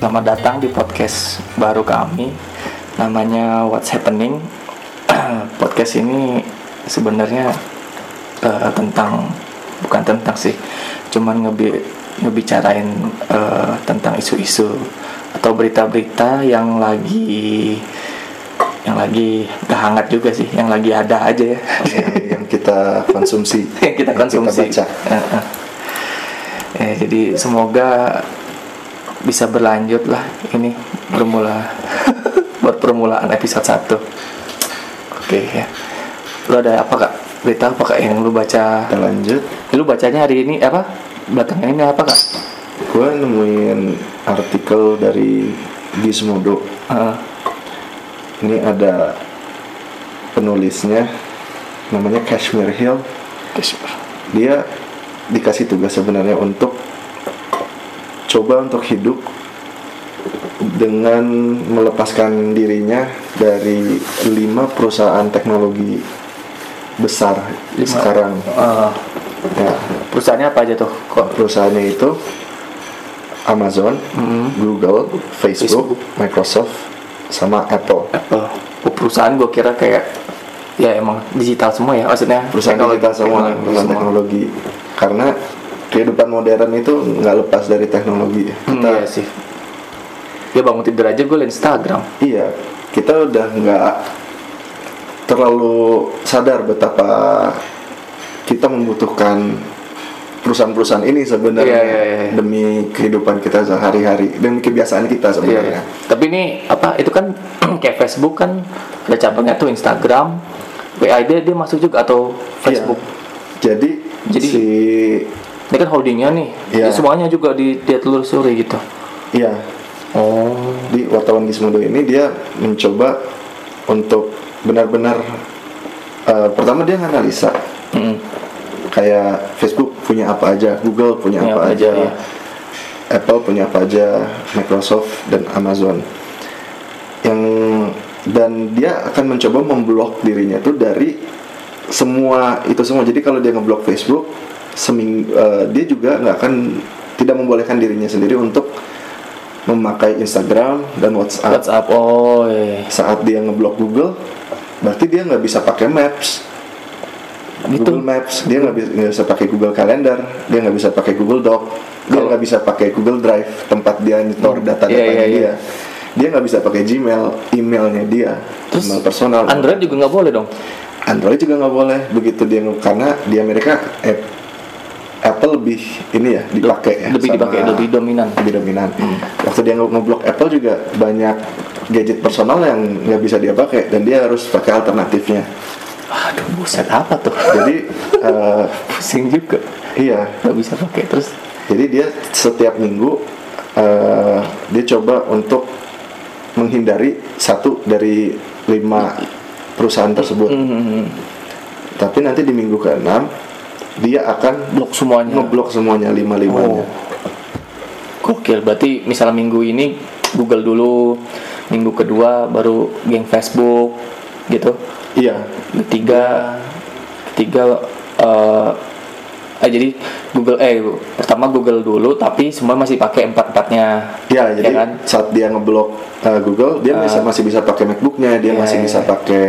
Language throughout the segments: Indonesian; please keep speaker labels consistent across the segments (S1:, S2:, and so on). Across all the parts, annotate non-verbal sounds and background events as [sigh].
S1: Selamat datang di podcast baru kami. Namanya What's Happening. [clears throat] Podcast ini sebenarnya eh, tentang Bukan tentang sih Cuman ngebi, ngebicarain eh, tentang isu-isu Atau berita-berita yang lagi Yang lagi gak hangat juga sih Yang lagi ada aja ya.
S2: Yang, yang kita konsumsi. [laughs]
S1: Yang kita konsumsi.
S2: kita baca.
S1: Heeh. Eh, jadi semoga bisa berlanjut lah ini bermula [laughs] buat permulaan episode 1 Oke ya. Lu ada apa kak? Berita apa kak yang lu baca?
S2: kita lanjut
S1: Lu bacanya hari ini apa? Belakangan ini apa kak?
S2: gue nemuin artikel dari Gizmodo
S1: Heeh.
S2: ini ada penulisnya namanya Kashmir Hill dia dikasih tugas sebenarnya untuk coba untuk hidup dengan melepaskan dirinya dari lima perusahaan teknologi besar
S1: Lima.
S2: sekarang
S1: Eh,
S2: ya
S1: perusahaannya apa aja tuh? Kok?
S2: perusahaannya itu Amazon,
S1: Mm,
S2: Google, Facebook,
S1: Facebook.
S2: Microsoft, sama Apple.
S1: Apple. Oh, perusahaan gue kira kayak ya emang digital semua ya maksudnya
S2: Perusahaan
S1: teknologi-
S2: kita semua,
S1: teknologi
S2: perusahaan
S1: semua.
S2: teknologi. Karena kehidupan modern itu nggak lepas dari teknologi.
S1: Hmm,
S2: Kita,
S1: iya sih. Ya bangun tidur aja gue Instagram.
S2: iya, kita udah nggak terlalu sadar betapa kita membutuhkan perusahaan-perusahaan ini sebenarnya
S1: Iya, iya, iya.
S2: demi kehidupan kita sehari-hari demi kebiasaan kita sebenarnya.
S1: Iya. Tapi ini apa itu kan [clears throat] kayak Facebook kan ada cabangnya tuh Instagram, WA dia dia masuk juga atau Facebook.
S2: Iya. Jadi,
S1: Jadi-
S2: si
S1: Ini kan holdingnya nih. Jadi semuanya juga di dia telusuri gitu.
S2: iya
S1: Oh.
S2: di wartawan Gizmodo ini dia mencoba untuk benar-benar eh, pertama dia nganalisa
S1: Mm.
S2: kayak Facebook punya apa aja, Google punya
S1: Punya
S2: apa,
S1: apa
S2: aja,
S1: aja, iya.
S2: Apple punya apa aja, Microsoft dan Amazon. Yang dan dia akan mencoba memblok dirinya tuh dari semua itu semua. Jadi kalau dia ngeblok Facebook, seming eh, dia juga nggak akan tidak membolehkan dirinya sendiri untuk memakai Instagram dan WhatsApp.
S1: WhatsApp. Oh. Iya.
S2: Saat dia ngeblok Google, berarti dia nggak bisa pakai Maps.
S1: Gitu.
S2: Google Maps dia nggak bisa, bisa pakai Google Calendar dia nggak bisa pakai Google Doc dia nggak bisa pakai Google Drive tempat dia nyetor data-datanya
S1: Iya, iya,
S2: dia
S1: iya.
S2: dia nggak bisa pakai Gmail emailnya dia
S1: Terus
S2: email personal
S1: Android juga nggak boleh dong.
S2: Android juga nggak boleh begitu dia karena di Amerika eh, Apple lebih ini ya dipakai ya
S1: lebih dipakai lebih dominan.
S2: lebih dominan waktu dia nge- ngeblok Apple juga banyak gadget personal yang nggak bisa dia pakai dan dia harus pakai alternatifnya
S1: Aduh, buset apa tuh?
S2: jadi [laughs] eh,
S1: Pusing juga.
S2: iya
S1: Gak bisa pakai terus.
S2: Jadi dia setiap minggu eh, dia coba untuk menghindari satu dari lima perusahaan tersebut.
S1: Hmm.
S2: Tapi nanti di minggu ke-6 dia akan
S1: Blok semuanya.
S2: ngeblok semuanya lima limanya.
S1: Oh. Gokil, berarti misalnya minggu ini Google dulu, minggu kedua baru geng Facebook gitu.
S2: Iya,
S1: Ketiga ketiga eh eh, jadi Google eh pertama Google dulu tapi semua masih pakai empat-empatnya.
S2: iya. Jadi
S1: Ya kan?
S2: saat dia ngeblok eh, Google, dia
S1: Ah.
S2: bisa masih bisa pakai MacBooknya, dia
S1: Iya,
S2: masih
S1: iya,
S2: bisa
S1: iya.
S2: pakai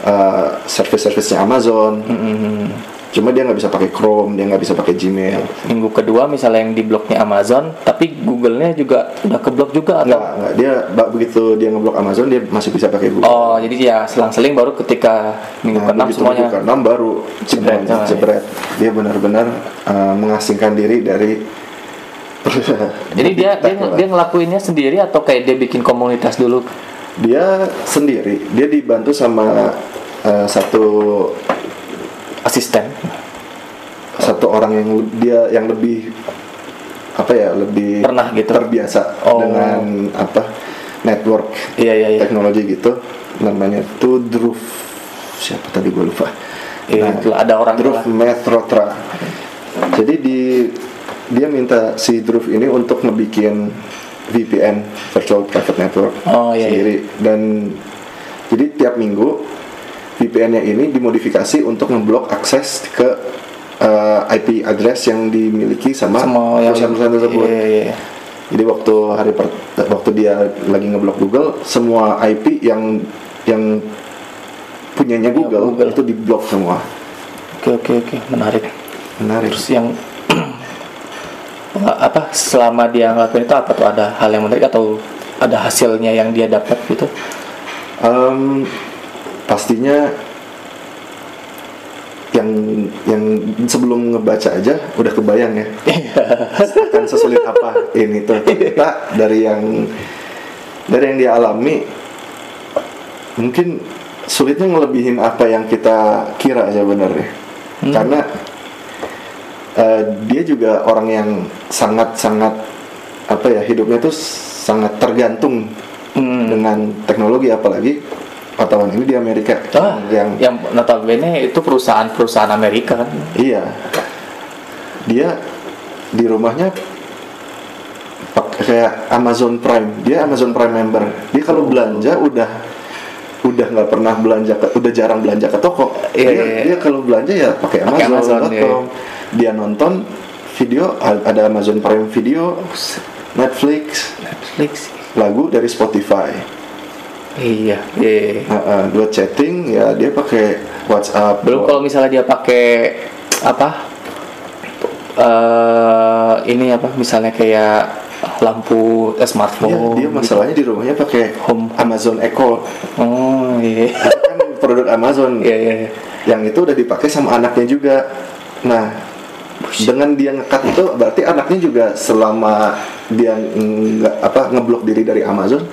S2: eh, service-servicenya Amazon.
S1: Mm-mm.
S2: Cuma dia nggak bisa pakai Chrome, dia nggak bisa pakai Gmail.
S1: Minggu kedua misalnya yang di bloknya Amazon, tapi Google-nya juga udah keblok juga atau
S2: Enggak, enggak. Dia begitu dia ngeblok Amazon, dia masih bisa pakai Google.
S1: Oh, jadi ya selang-seling baru ketika minggu
S2: Nah,
S1: keenam semuanya.
S2: minggu keenam baru
S1: Jebret,
S2: semuanya
S1: oh,
S2: jebret. Dia benar-benar uh, mengasingkan diri dari [laughs]
S1: Jadi dia dia,
S2: lah.
S1: dia ngelakuinnya sendiri atau kayak dia bikin komunitas dulu?
S2: dia sendiri, dia dibantu sama uh, satu
S1: Asisten.
S2: satu orang yang dia yang lebih apa ya lebih
S1: Pernah gitu?
S2: terbiasa
S1: Oh.
S2: dengan apa network
S1: Iya iya iya.
S2: teknologi gitu namanya tuh Dhruv siapa tadi gue lupa
S1: Iya, itulah, ada orang
S2: Dhruv
S1: lah.
S2: Mehrotra jadi di dia minta si Dhruv ini untuk ngebikin VPN virtual private network
S1: Oh, iya,
S2: sendiri dan jadi tiap minggu VPN-nya ini dimodifikasi untuk ngeblok akses ke eh, IP address yang dimiliki sama perusahaan-perusahaan tersebut.
S1: Iya, iya, iya.
S2: Jadi waktu hari per, waktu dia lagi ngeblok Google, semua IP yang yang punyanya Google,
S1: Google.
S2: itu diblok semua.
S1: Oke oke oke menarik.
S2: Menarik.
S1: Terus yang [clears throat] apa selama dia ngelakuin itu apa tuh ada hal yang menarik atau ada hasilnya yang dia dapat gitu?
S2: Em, pastinya yang yang sebelum ngebaca aja udah kebayang ya. Akan sesulit apa ini tuh. Ternyata dari yang dari yang dia alami mungkin sulitnya ngelebihin apa yang kita kira sebenarnya
S1: Hmm.
S2: karena eh, dia juga orang yang sangat sangat apa ya hidupnya tuh sangat tergantung
S1: Hmm.
S2: dengan teknologi. Apalagi wartawan ini di Amerika.
S1: Ah,
S2: yang
S1: yang notabene itu perusahaan-perusahaan Amerika kan.
S2: iya. Dia di rumahnya kayak Amazon Prime. Dia Amazon Prime member. Dia kalau belanja udah udah nggak pernah belanja ke, udah jarang belanja ke toko.
S1: Iya,
S2: dia,
S1: iya, iya.
S2: dia kalau belanja ya pakai Amazon,
S1: Amazon, iya.
S2: dia nonton video ada Amazon Prime Video Netflix.
S1: Netflix.
S2: lagu dari Spotify
S1: Iya, iya.
S2: Nah, eh, buat chatting ya dia pakai WhatsApp
S1: Belum kalau misalnya dia pakai apa? eh ini apa? Misalnya kayak lampu eh,
S2: Iya,
S1: smartphone.
S2: dia
S1: gitu.
S2: masalahnya di rumahnya pakai
S1: Home.
S2: Amazon Echo.
S1: Oh iya.
S2: Kan produk Amazon.
S1: Iya iya.
S2: Yang itu udah dipakai sama anaknya juga. Nah, dengan dia ngekat itu berarti anaknya juga selama dia nggak apa ngeblok diri dari Amazon,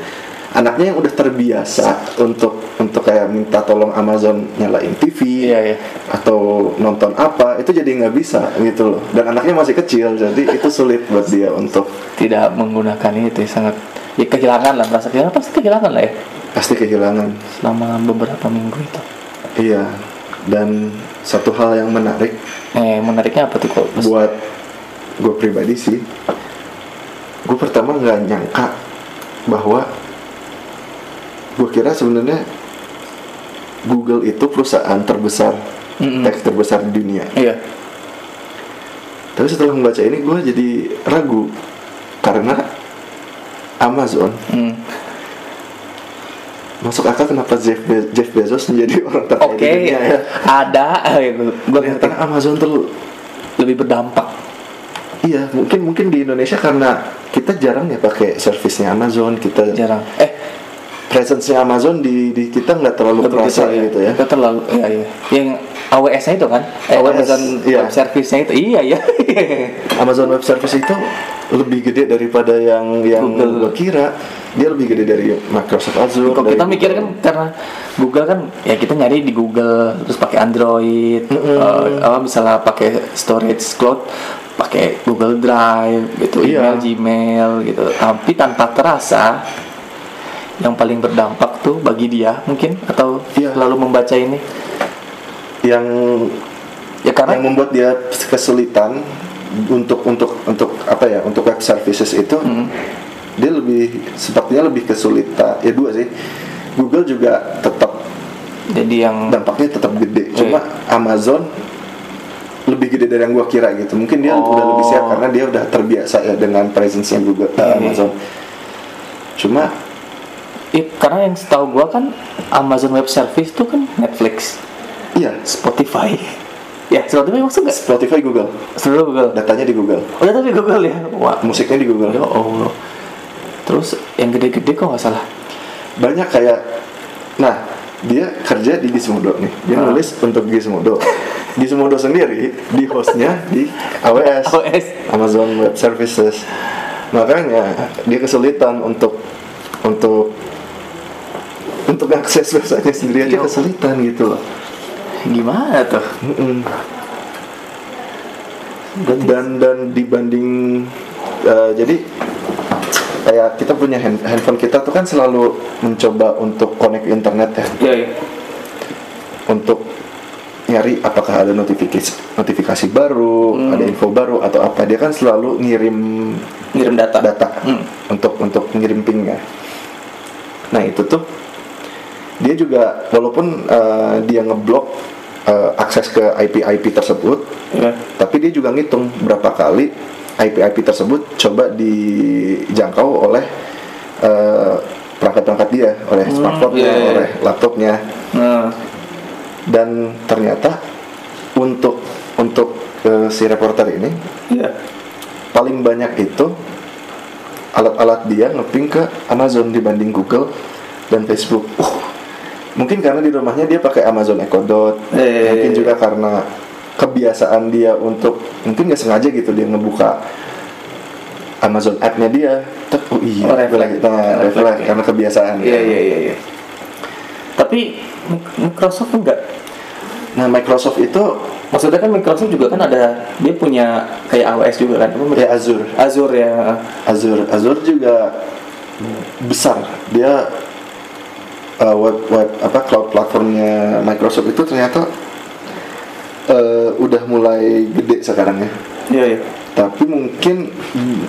S2: anaknya yang udah terbiasa untuk untuk kayak minta tolong Amazon nyalain TV
S1: Iya iya.
S2: atau nonton apa itu jadi nggak bisa gitu loh. Dan anaknya masih kecil jadi itu sulit buat dia untuk
S1: Tidak menggunakan itu sangat ya kehilangan lah merasa kehilangan pasti kehilangan lah ya
S2: pasti kehilangan.
S1: selama beberapa minggu itu.
S2: Iya, dan satu hal yang menarik
S1: Eh menariknya apa tuh kok?
S2: buat gue pribadi sih, gue pertama nggak nyangka bahwa gue kira sebenarnya Google itu perusahaan terbesar
S1: Mm-mm.
S2: teks terbesar di dunia.
S1: Iya.
S2: Tapi setelah membaca ini gue jadi ragu karena Amazon
S1: Hmm.
S2: masuk akal kenapa Jeff, Be- Jeff Bezos menjadi [laughs] orang terkaya
S1: Oke,
S2: di dunia ya.
S1: ada. Gue
S2: Ternyata Amazon tuh
S1: lebih berdampak.
S2: Iya, mungkin mungkin di Indonesia karena kita jarang ya pakai servisnya Amazon, kita
S1: Jarang. Eh,
S2: presence-nya Amazon di, di kita nggak terlalu
S1: lebih
S2: terasa
S1: kecil
S2: gitu ya.
S1: Itu terlalu ya iya. Yang AWS-nya itu kan? Eh,
S2: AWS,
S1: Amazon
S2: iya.
S1: Web Service-nya itu. Iya, iya. [laughs]
S2: Amazon Web Service itu lebih gede daripada yang yang
S1: Google.
S2: gua kira. Dia lebih gede dari Microsoft Azure.
S1: Kalau kita mikir kan karena Google kan ya kita nyari di Google terus pakai Android
S2: Mm-mm.
S1: eh, apa misalnya pakai storage cloud pakai Google Drive gitu
S2: Iya.
S1: email Gmail gitu tapi tanpa terasa yang paling berdampak tuh bagi dia mungkin atau
S2: Iya.
S1: lalu membaca ini
S2: yang
S1: ya karena
S2: yang membuat dia kesulitan untuk untuk untuk apa ya untuk web services itu
S1: Hmm.
S2: dia lebih sepertinya lebih kesulitan ya dua sih Google juga tetap
S1: jadi yang
S2: dampaknya tetap gede
S1: Iya.
S2: cuma Amazon lebih gede dari yang gua kira gitu mungkin dia udah lebih siap
S1: Oh.
S2: karena dia udah terbiasa ya dengan presence-nya Google eh,
S1: Iya.
S2: Amazon cuma
S1: karena yang setahu gua kan Amazon Web Service tuh kan Netflix.
S2: Iya.
S1: Spotify. [laughs] Ya Spotify maksud nggak?
S2: Spotify Google.
S1: Seluruh Google.
S2: Datanya di Google.
S1: Oh, ya tapi Google ya. Wah,
S2: musiknya di Google.
S1: Ya Allah. Terus yang gede-gede kok nggak salah.
S2: banyak kayak nah dia kerja di Gizmodo nih. Dia
S1: Ah.
S2: nulis untuk Gizmodo. Gizmodo sendiri di hostnya di AWS
S1: OS.
S2: Amazon Web Services. Makanya dia kesulitan untuk untuk untuk akses websitenya sendiri aja
S1: Yo.
S2: kesulitan gitu loh
S1: Gimana tuh?
S2: Mm-mm. dan dan dibanding eh, jadi kayak kita punya hand- handphone kita tuh kan selalu mencoba untuk connect internet ya
S1: Iya, iya.
S2: untuk nyari apakah ada notifikasi notifikasi baru,
S1: Hmm.
S2: ada info baru atau apa. Dia kan selalu ngirim
S1: Ngirim data.
S2: data
S1: Hmm.
S2: untuk untuk ngirim pingnya. Nah itu tuh dia juga walaupun eh, dia ngeblok eh, akses ke IP IP tersebut,
S1: Iya.
S2: tapi dia juga ngitung berapa kali IP-IP tersebut coba dijangkau oleh eh, perangkat-perangkat dia, oleh
S1: Hmm,
S2: smartphone,
S1: iya, iya.
S2: oleh laptopnya,
S1: Nah,
S2: dan ternyata untuk untuk eh, si reporter ini
S1: iya.
S2: paling banyak itu alat-alat dia ngeping ke Amazon dibanding Google dan Facebook. Uh, mungkin karena di rumahnya dia pakai Amazon Echo Dot,
S1: Eh.
S2: mungkin juga karena kebiasaan dia untuk mungkin nggak sengaja gitu dia ngebuka Amazon app-nya dia, oh iya,
S1: Oh, refleks.
S2: nah,
S1: Refleks,
S2: refleks,
S1: ya.
S2: karena kebiasaan.
S1: Iya, iya, iya, iya. Tapi Microsoft enggak.
S2: Nah Microsoft itu
S1: Maksudnya kan Microsoft juga kan ada dia punya kayak AWS juga kan.
S2: Ya Azure,
S1: Azure ya.
S2: Azure, Azure juga besar. Dia uh, web web apa cloud platformnya Microsoft itu ternyata uh, udah mulai gede sekarang ya.
S1: Iya, iya.
S2: Tapi mungkin hmm,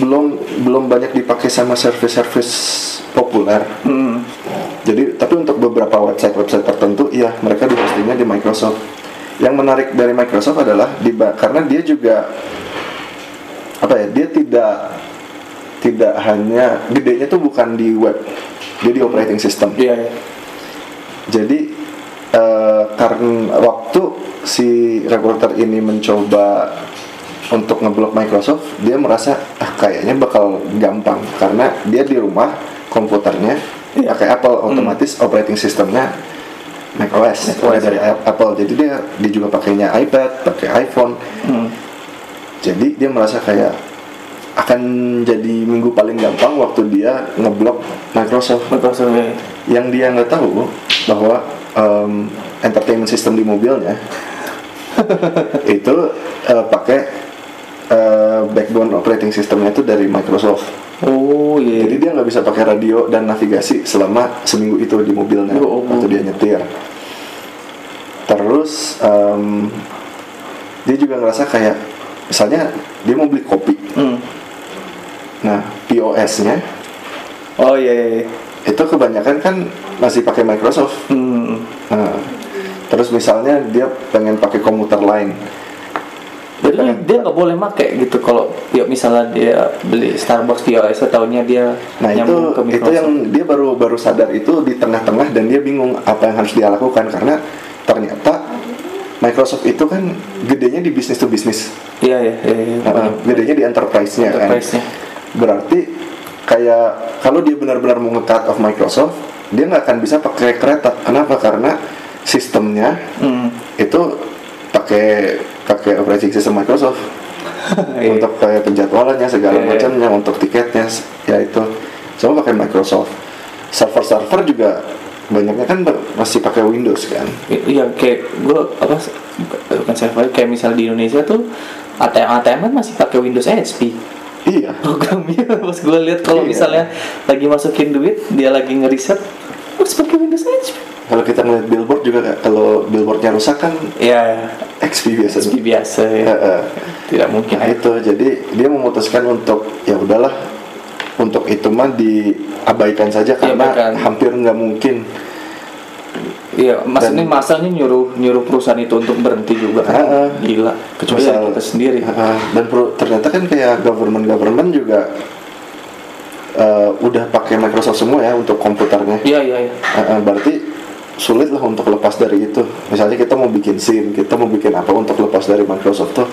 S2: belum belum banyak dipakai sama service-service populer.
S1: Hmm.
S2: Jadi tapi untuk beberapa website-website tertentu, iya mereka di hostingnya di Microsoft. Yang menarik dari Microsoft adalah di karena dia juga apa ya? Dia tidak tidak hanya gedenya tuh bukan di web, dia di operating system.
S1: Iya, iya.
S2: Jadi eh, karena waktu si reporter ini mencoba untuk ngeblok Microsoft, dia merasa ah kayaknya bakal gampang karena dia di rumah komputernya
S1: Iya.
S2: pakai Apple otomatis operating systemnya macOS
S1: macOS,
S2: dari A- Apple. Jadi dia dia juga pakainya iPad, pakai iPhone.
S1: Hmm.
S2: Jadi dia merasa kayak akan jadi minggu paling gampang waktu dia ngeblok Microsoft
S1: Microsoft ya.
S2: yang dia nggak tahu bahwa em, entertainment system di mobilnya [laughs] itu eh, pakai eh, backbone operating systemnya itu dari Microsoft.
S1: Oh, iya.
S2: Jadi dia nggak bisa pakai radio dan navigasi selama seminggu itu di mobilnya
S1: Oh, oh.
S2: waktu dia nyetir. Terus em, dia juga ngerasa kayak misalnya dia mau beli kopi.
S1: Hmm.
S2: Nah POS-nya
S1: Oh, iya, iya. iya.
S2: itu kebanyakan kan masih pakai Microsoft.
S1: Hmm.
S2: Nah, terus misalnya dia pengen pakai komuter lain.
S1: Jadi dia nggak boleh make gitu kalau ya misalnya dia beli Starbucks POS tahunya dia
S2: Nah itu
S1: ke
S2: itu yang dia baru baru sadar itu di tengah-tengah dan dia bingung apa yang harus dia lakukan karena ternyata Microsoft itu kan gedenya di bisnis to bisnis,
S1: Iya iya iya. iya.
S2: Nah, gedenya di enterprise-nya kan. Berarti kayak kalau dia benar-benar mau nge-cut off Microsoft, dia nggak akan bisa pakai kereta. Kenapa? Karena sistemnya
S1: Hmm.
S2: itu pakai pakai operating system Microsoft. [laughs]
S1: Iya.
S2: untuk kayak penjadwalannya segala
S1: Iya, iya.
S2: macamnya untuk tiketnya ya itu semua pakai Microsoft server-server juga banyaknya kan masih pakai Windows kan
S1: Iya kayak gue apa bukan server kayak misal di Indonesia tuh ATM ATM kan masih pakai Windows XP
S2: iya.
S1: Programnya pas gue lihat kalau
S2: Iya.
S1: misalnya lagi masukin duit dia lagi ngeriset harus pakai Windows XP
S2: kalau kita ngeliat billboard juga Kak, kalau billboardnya rusak kan
S1: ya
S2: XP biasanya
S1: XP biasa ya.
S2: Eh, eh.
S1: tidak mungkin.
S2: Nah itu. Jadi dia memutuskan untuk ya udahlah untuk itu mah diabaikan saja karena
S1: Diabaikan.
S2: hampir nggak mungkin
S1: Iya, maksudnya
S2: Dan-
S1: masalahnya nyuruh nyuruh perusahaan itu untuk berhenti juga kan.
S2: Heeh.
S1: Gila, kecuali
S2: Misal-
S1: kita sendiri.
S2: Ah, dan pro- ternyata kan kayak government government juga eh, udah pakai Microsoft semua ya untuk komputernya.
S1: Iya, iya, iya.
S2: Ah, ah, berarti sulit lah untuk lepas dari itu. Misalnya kita mau bikin SIM, kita mau bikin apa untuk lepas dari Microsoft tuh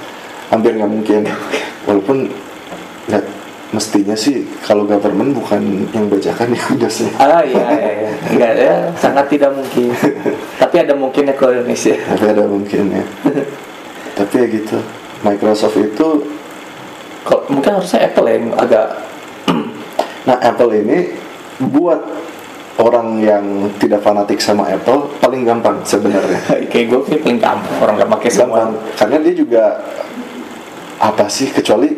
S2: hampir nggak mungkin. [laughs] Walaupun nggak mestinya sih kalau government bukan yang bacakan ya Windowsnya.
S1: Ah, iya, iya, iya. Enggak ya, sangat tidak mungkin. [laughs] Tapi ada mungkinnya ke Indonesia.
S2: Tapi ada mungkin ya. [laughs] Tapi ya gitu. Microsoft itu
S1: Kalau mungkin harusnya Apple ya yang agak [clears throat]
S2: Nah Apple ini buat orang yang tidak fanatik sama Apple paling gampang sebenarnya. [laughs]
S1: kayak gue paling gampang orang nggak pakai semua.
S2: Gampang karena dia juga apa sih kecuali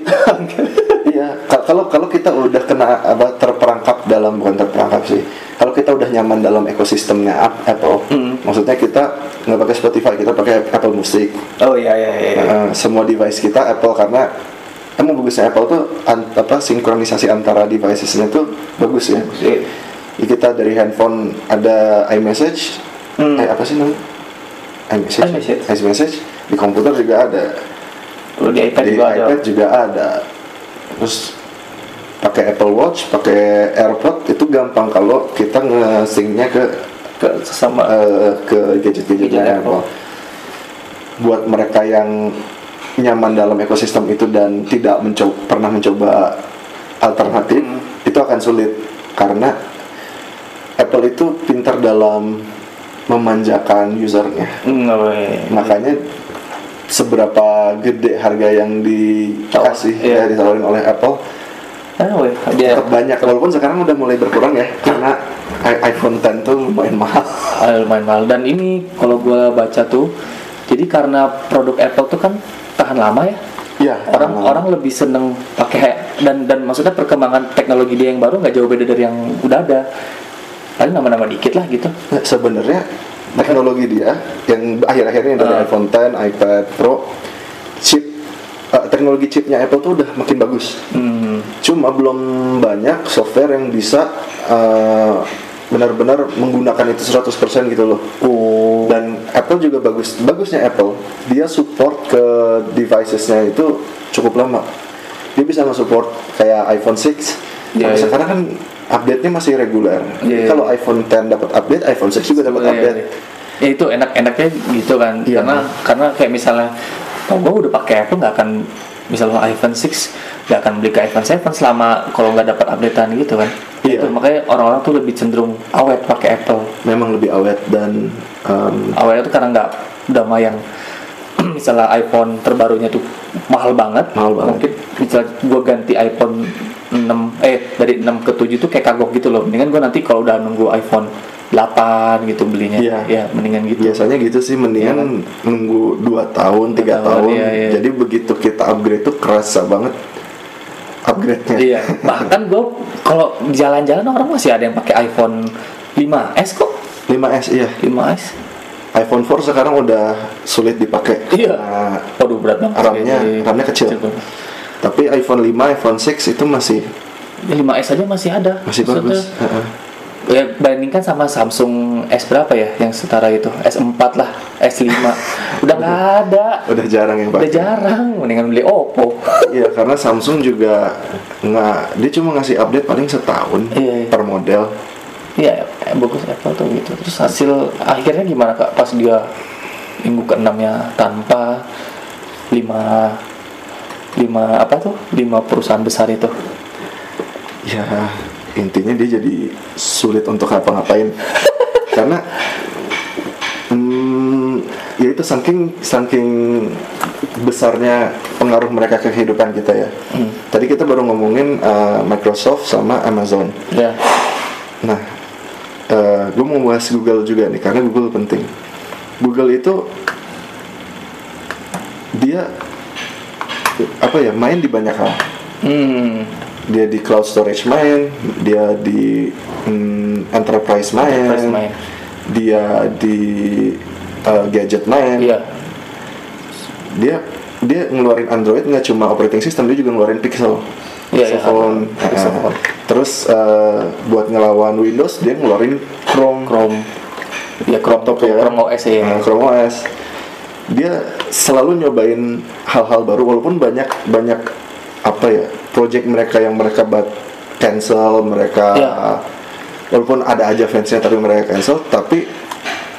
S2: [laughs] iya ka- kalau kalau kita udah kena apa terperangkap dalam bukan terperangkap sih kalau kita udah nyaman dalam ekosistemnya Ap- Apple
S1: Hmm.
S2: maksudnya kita nggak pakai Spotify kita pakai Apple Music
S1: Oh iya iya iya.
S2: Eh, semua device kita Apple karena emang bagusnya Apple tuh an- apa sinkronisasi antara devicesnya tuh bagus ya
S1: Iya.
S2: Jadi kita dari handphone ada iMessage,
S1: Hmm.
S2: eh apa sih namanya? iMessage.
S1: iMessage.
S2: iMessage. Di komputer juga ada.
S1: Kalau di iPad
S2: di
S1: juga ada.
S2: iPad juga ada terus pakai Apple Watch pakai AirPod itu gampang kalau kita nge-syncnya ke
S1: Ke sesama
S2: eh, ke gadget-gadgetnya
S1: Gadget
S2: Apple. Buat mereka yang nyaman dalam ekosistem itu dan tidak mencoba, pernah mencoba alternatif,
S1: Hmm.
S2: itu akan sulit karena Apple itu pintar dalam memanjakan usernya.
S1: Weh.
S2: Makanya seberapa gede harga yang dikasih
S1: Iya.
S2: ya ditawarin oleh Apple
S1: Ah, weh. Dia
S2: tetap banyak walaupun sekarang udah mulai berkurang ya karena i- iPhone 10 tuh lumayan mahal.
S1: Ah, lumayan mahal dan ini kalau gue baca tuh jadi karena produk Apple tuh kan tahan lama ya
S2: Iya,
S1: orang
S2: lama.
S1: orang lebih seneng pakai dan dan maksudnya perkembangan teknologi dia yang baru nggak jauh beda dari yang udah ada paling nama-nama dikit lah gitu
S2: Nah, sebenarnya teknologi dia yang akhir-akhir ini dari
S1: Ah.
S2: iPhone 10, iPad Pro, chip eh, teknologi chipnya Apple tuh udah makin bagus.
S1: hmm.
S2: Cuma belum banyak software yang bisa eh, benar-benar menggunakan itu 100% gitu loh.
S1: oh
S2: Dan Apple juga bagus. Bagusnya Apple, dia support ke devicesnya itu cukup lama. Dia bisa nge-support kayak iPhone 6.
S1: Iya,
S2: Tapi
S1: iya.
S2: sekarang kan update-nya masih reguler. Jadi
S1: Iya,
S2: Kalau iPhone 10 dapat update, iPhone 6 juga dapat
S1: Iya,
S2: update.
S1: ya itu enak-enaknya gitu kan
S2: Iya.
S1: karena karena kayak misalnya oh gue udah pakai Apple nggak akan misalnya iPhone 6 nggak akan beli ke iPhone 7 selama kalau nggak dapat updatean gitu kan
S2: Iya.
S1: itu makanya orang-orang tuh lebih cenderung awet pakai Apple
S2: Memang lebih awet dan um,
S1: awalnya tuh karena nggak udah yang [clears throat] misalnya iPhone terbarunya tuh mahal banget
S2: Mahal banget.
S1: mungkin misalnya gue ganti iPhone 6 eh dari 6 ke 7 tuh kayak kagok gitu loh mendingan gue nanti kalau udah nunggu iPhone 8 gitu belinya
S2: Iya.
S1: ya mendingan gitu
S2: biasanya gitu sih mendingan nunggu 2 tahun, 3
S1: Dua tahun,
S2: tahun.
S1: iya, iya.
S2: Jadi begitu kita upgrade tuh kerasa banget upgrade-nya.
S1: iya bahkan gue kalau jalan-jalan orang masih ada yang pakai iPhone 5s kok
S2: 5S iya.
S1: 5s
S2: iPhone 4 sekarang udah sulit dipakai.
S1: Iya. Waduh berat banget
S2: RAM-nya
S1: Jadi-
S2: RAM-nya kecil. Tapi iPhone 5, iPhone 6 itu masih
S1: Ya, 5S aja masih ada
S2: masih
S1: Maksudnya,
S2: bagus. Heeh.
S1: Ya, bandingkan sama Samsung S berapa ya yang setara itu S4 lah S5 [laughs] udah nggak ada
S2: Udah jarang yang
S1: udah
S2: pakai.
S1: jarang mendingan beli Oppo [laughs]
S2: Iya, karena Samsung juga nggak dia cuma ngasih update paling setahun
S1: Iya, iya.
S2: per model.
S1: iya eh, bagus Apple tuh gitu terus hasil akhirnya gimana kak pas dia minggu ke nya tanpa lima lima apa tuh lima perusahaan besar itu
S2: Ya, intinya dia jadi sulit untuk ngapa-ngapain. [laughs] Karena hmm, ya itu saking saking besarnya pengaruh mereka ke kehidupan kita ya.
S1: Hmm.
S2: Tadi kita baru ngomongin uh, Microsoft sama Amazon.
S1: ya
S2: Nah, gue mau bahas Google juga nih karena Google penting. Google itu dia apa ya main di banyak hal.
S1: hmm
S2: Dia di cloud storage main, dia di mm, enterprise main,
S1: Enterprise main.
S2: dia di uh, gadget main.
S1: iya
S2: Dia dia ngeluarin Android nggak cuma operating system, dia juga ngeluarin Pixel.
S1: Iya,
S2: phone.
S1: Pixel phone.
S2: Terus uh, buat ngelawan Windows dia ngeluarin Chrome.
S1: Chrome ya Chrome
S2: laptop ya
S1: Chrome OS ya
S2: Nah, Chrome OS dia selalu nyobain hal-hal baru walaupun banyak banyak apa ya project mereka yang mereka buat cancel mereka
S1: Ya.
S2: walaupun ada aja fansnya tapi mereka cancel tapi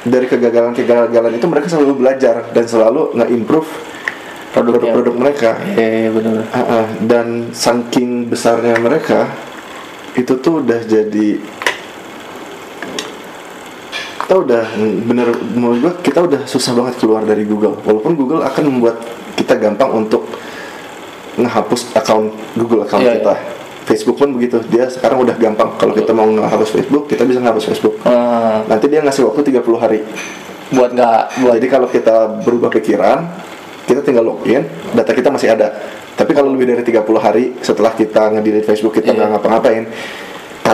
S2: dari kegagalan-kegagalan itu mereka selalu belajar dan selalu nge-improve
S1: Produknya.
S2: produk-produk mereka
S1: iya benar
S2: Ah, ah. dan saking besarnya mereka itu tuh udah jadi kita udah bener menurut gua kita udah susah banget keluar dari Google. Walaupun Google akan membuat kita gampang untuk ngehapus account Google account
S1: Iya,
S2: kita. Facebook pun begitu. Dia sekarang udah gampang. Kalau kita mau ngehapus Facebook kita bisa ngehapus Facebook.
S1: Eh,
S2: nanti dia ngasih waktu 30 hari.
S1: Buat nggak buat
S2: jadi kalau kita berubah pikiran, kita tinggal login, data kita masih ada. Tapi kalau lebih dari 30 hari setelah kita nge-delete Facebook kita
S1: Iya.
S2: nggak ngapa-ngapain,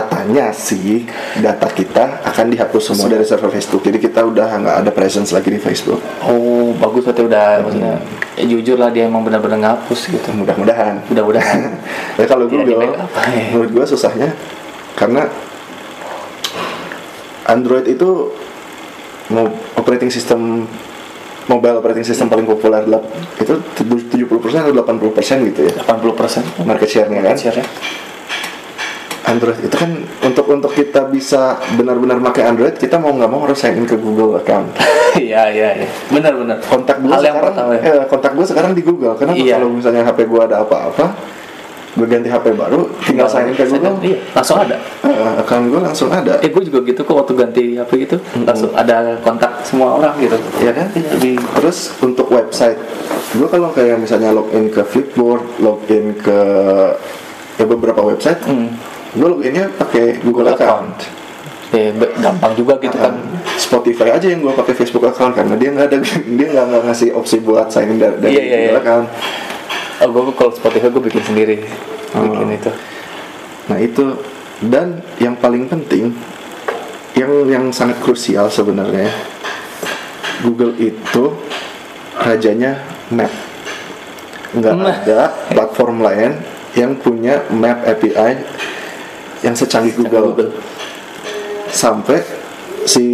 S2: katanya sih data kita akan dihapus semua dari server Facebook. Jadi kita udah nggak ada presence lagi di Facebook.
S1: oh bagus berarti udah maksudnya ya, jujur lah dia emang benar-benar ngapus gitu
S2: Mudah-mudahan.
S1: mudah-mudahan
S2: Tapi [laughs] kalau
S1: Tidak
S2: Google,
S1: di-backup, ya.
S2: menurut gua susahnya karena Android itu mau operating system mobile operating system paling populer itu 70% atau 80% gitu ya
S1: 80 persen
S2: market share-nya kan
S1: share
S2: Android. Itu kan untuk untuk kita bisa benar-benar pakai Android kita mau nggak mau harus sign in ke Google account. [laughs]
S1: Iya iya iya. Benar benar.
S2: Kontak gue
S1: Hal yang
S2: sekarang
S1: pertama ya.
S2: eh, kontak gue sekarang di Google. Karena
S1: Iya.
S2: kalau misalnya HP gue ada apa-apa gue ganti HP baru tinggal sign in ke Google?
S1: Iya. Langsung ada.
S2: Eh, account gue langsung ada.
S1: Eh gue juga gitu kok waktu ganti HP gitu. Langsung ada kontak semua orang gitu.
S2: Ya kan?
S1: Lebih
S2: terus untuk website gue kalau kayak misalnya login ke Flipboard login ke ya beberapa website
S1: hmm.
S2: Gue loginnya pakai Google, account,
S1: eh be- gampang juga gitu kan
S2: Spotify aja yang gue pakai Facebook account karena dia nggak ada [laughs] dia nggak ngasih opsi buat sign in dari, dari
S1: Iya, iya,
S2: Google
S1: iya.
S2: account
S1: oh gue kalau Spotify gue bikin sendiri bikin
S2: Oh.
S1: itu
S2: Nah itu dan yang paling penting yang yang sangat krusial sebenarnya Google itu rajanya map. Nggak
S1: Nah.
S2: ada platform lain yang punya map API yang secanggih Google.
S1: Google.
S2: Sampai si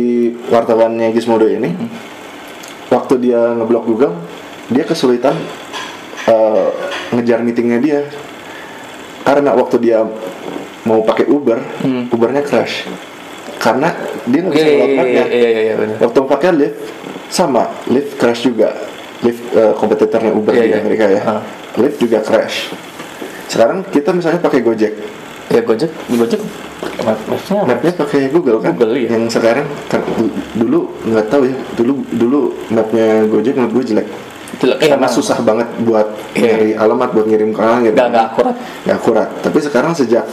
S2: wartawannya Gizmodo ini waktu dia ngeblok Google dia kesulitan eh, ngejar meetingnya dia karena waktu dia mau pakai Uber
S1: Hmm.
S2: Ubernya crash karena dia nggak bisa mapnya
S1: iya iya iya benar
S2: waktu pakai Lyft sama Lyft crash juga Lyft eh, kompetitornya Uber
S1: Iya,
S2: di
S1: iya.
S2: Amerika ya
S1: Ah.
S2: Lyft juga crash sekarang kita misalnya pakai Gojek
S1: ya Gojek Gojek map- mapnya
S2: mapnya pakai Google kan
S1: Google, iya.
S2: yang sekarang kan, du- dulu nggak tahu ya dulu dulu mapnya Gojek menurut gue jelek
S1: Jelek, iya,
S2: karena
S1: emang.
S2: susah banget buat
S1: Iya.
S2: nyari alamat buat ngirim ke orang ngirim
S1: Nggak-
S2: orang.
S1: akurat.
S2: Nggak akurat tapi sekarang sejak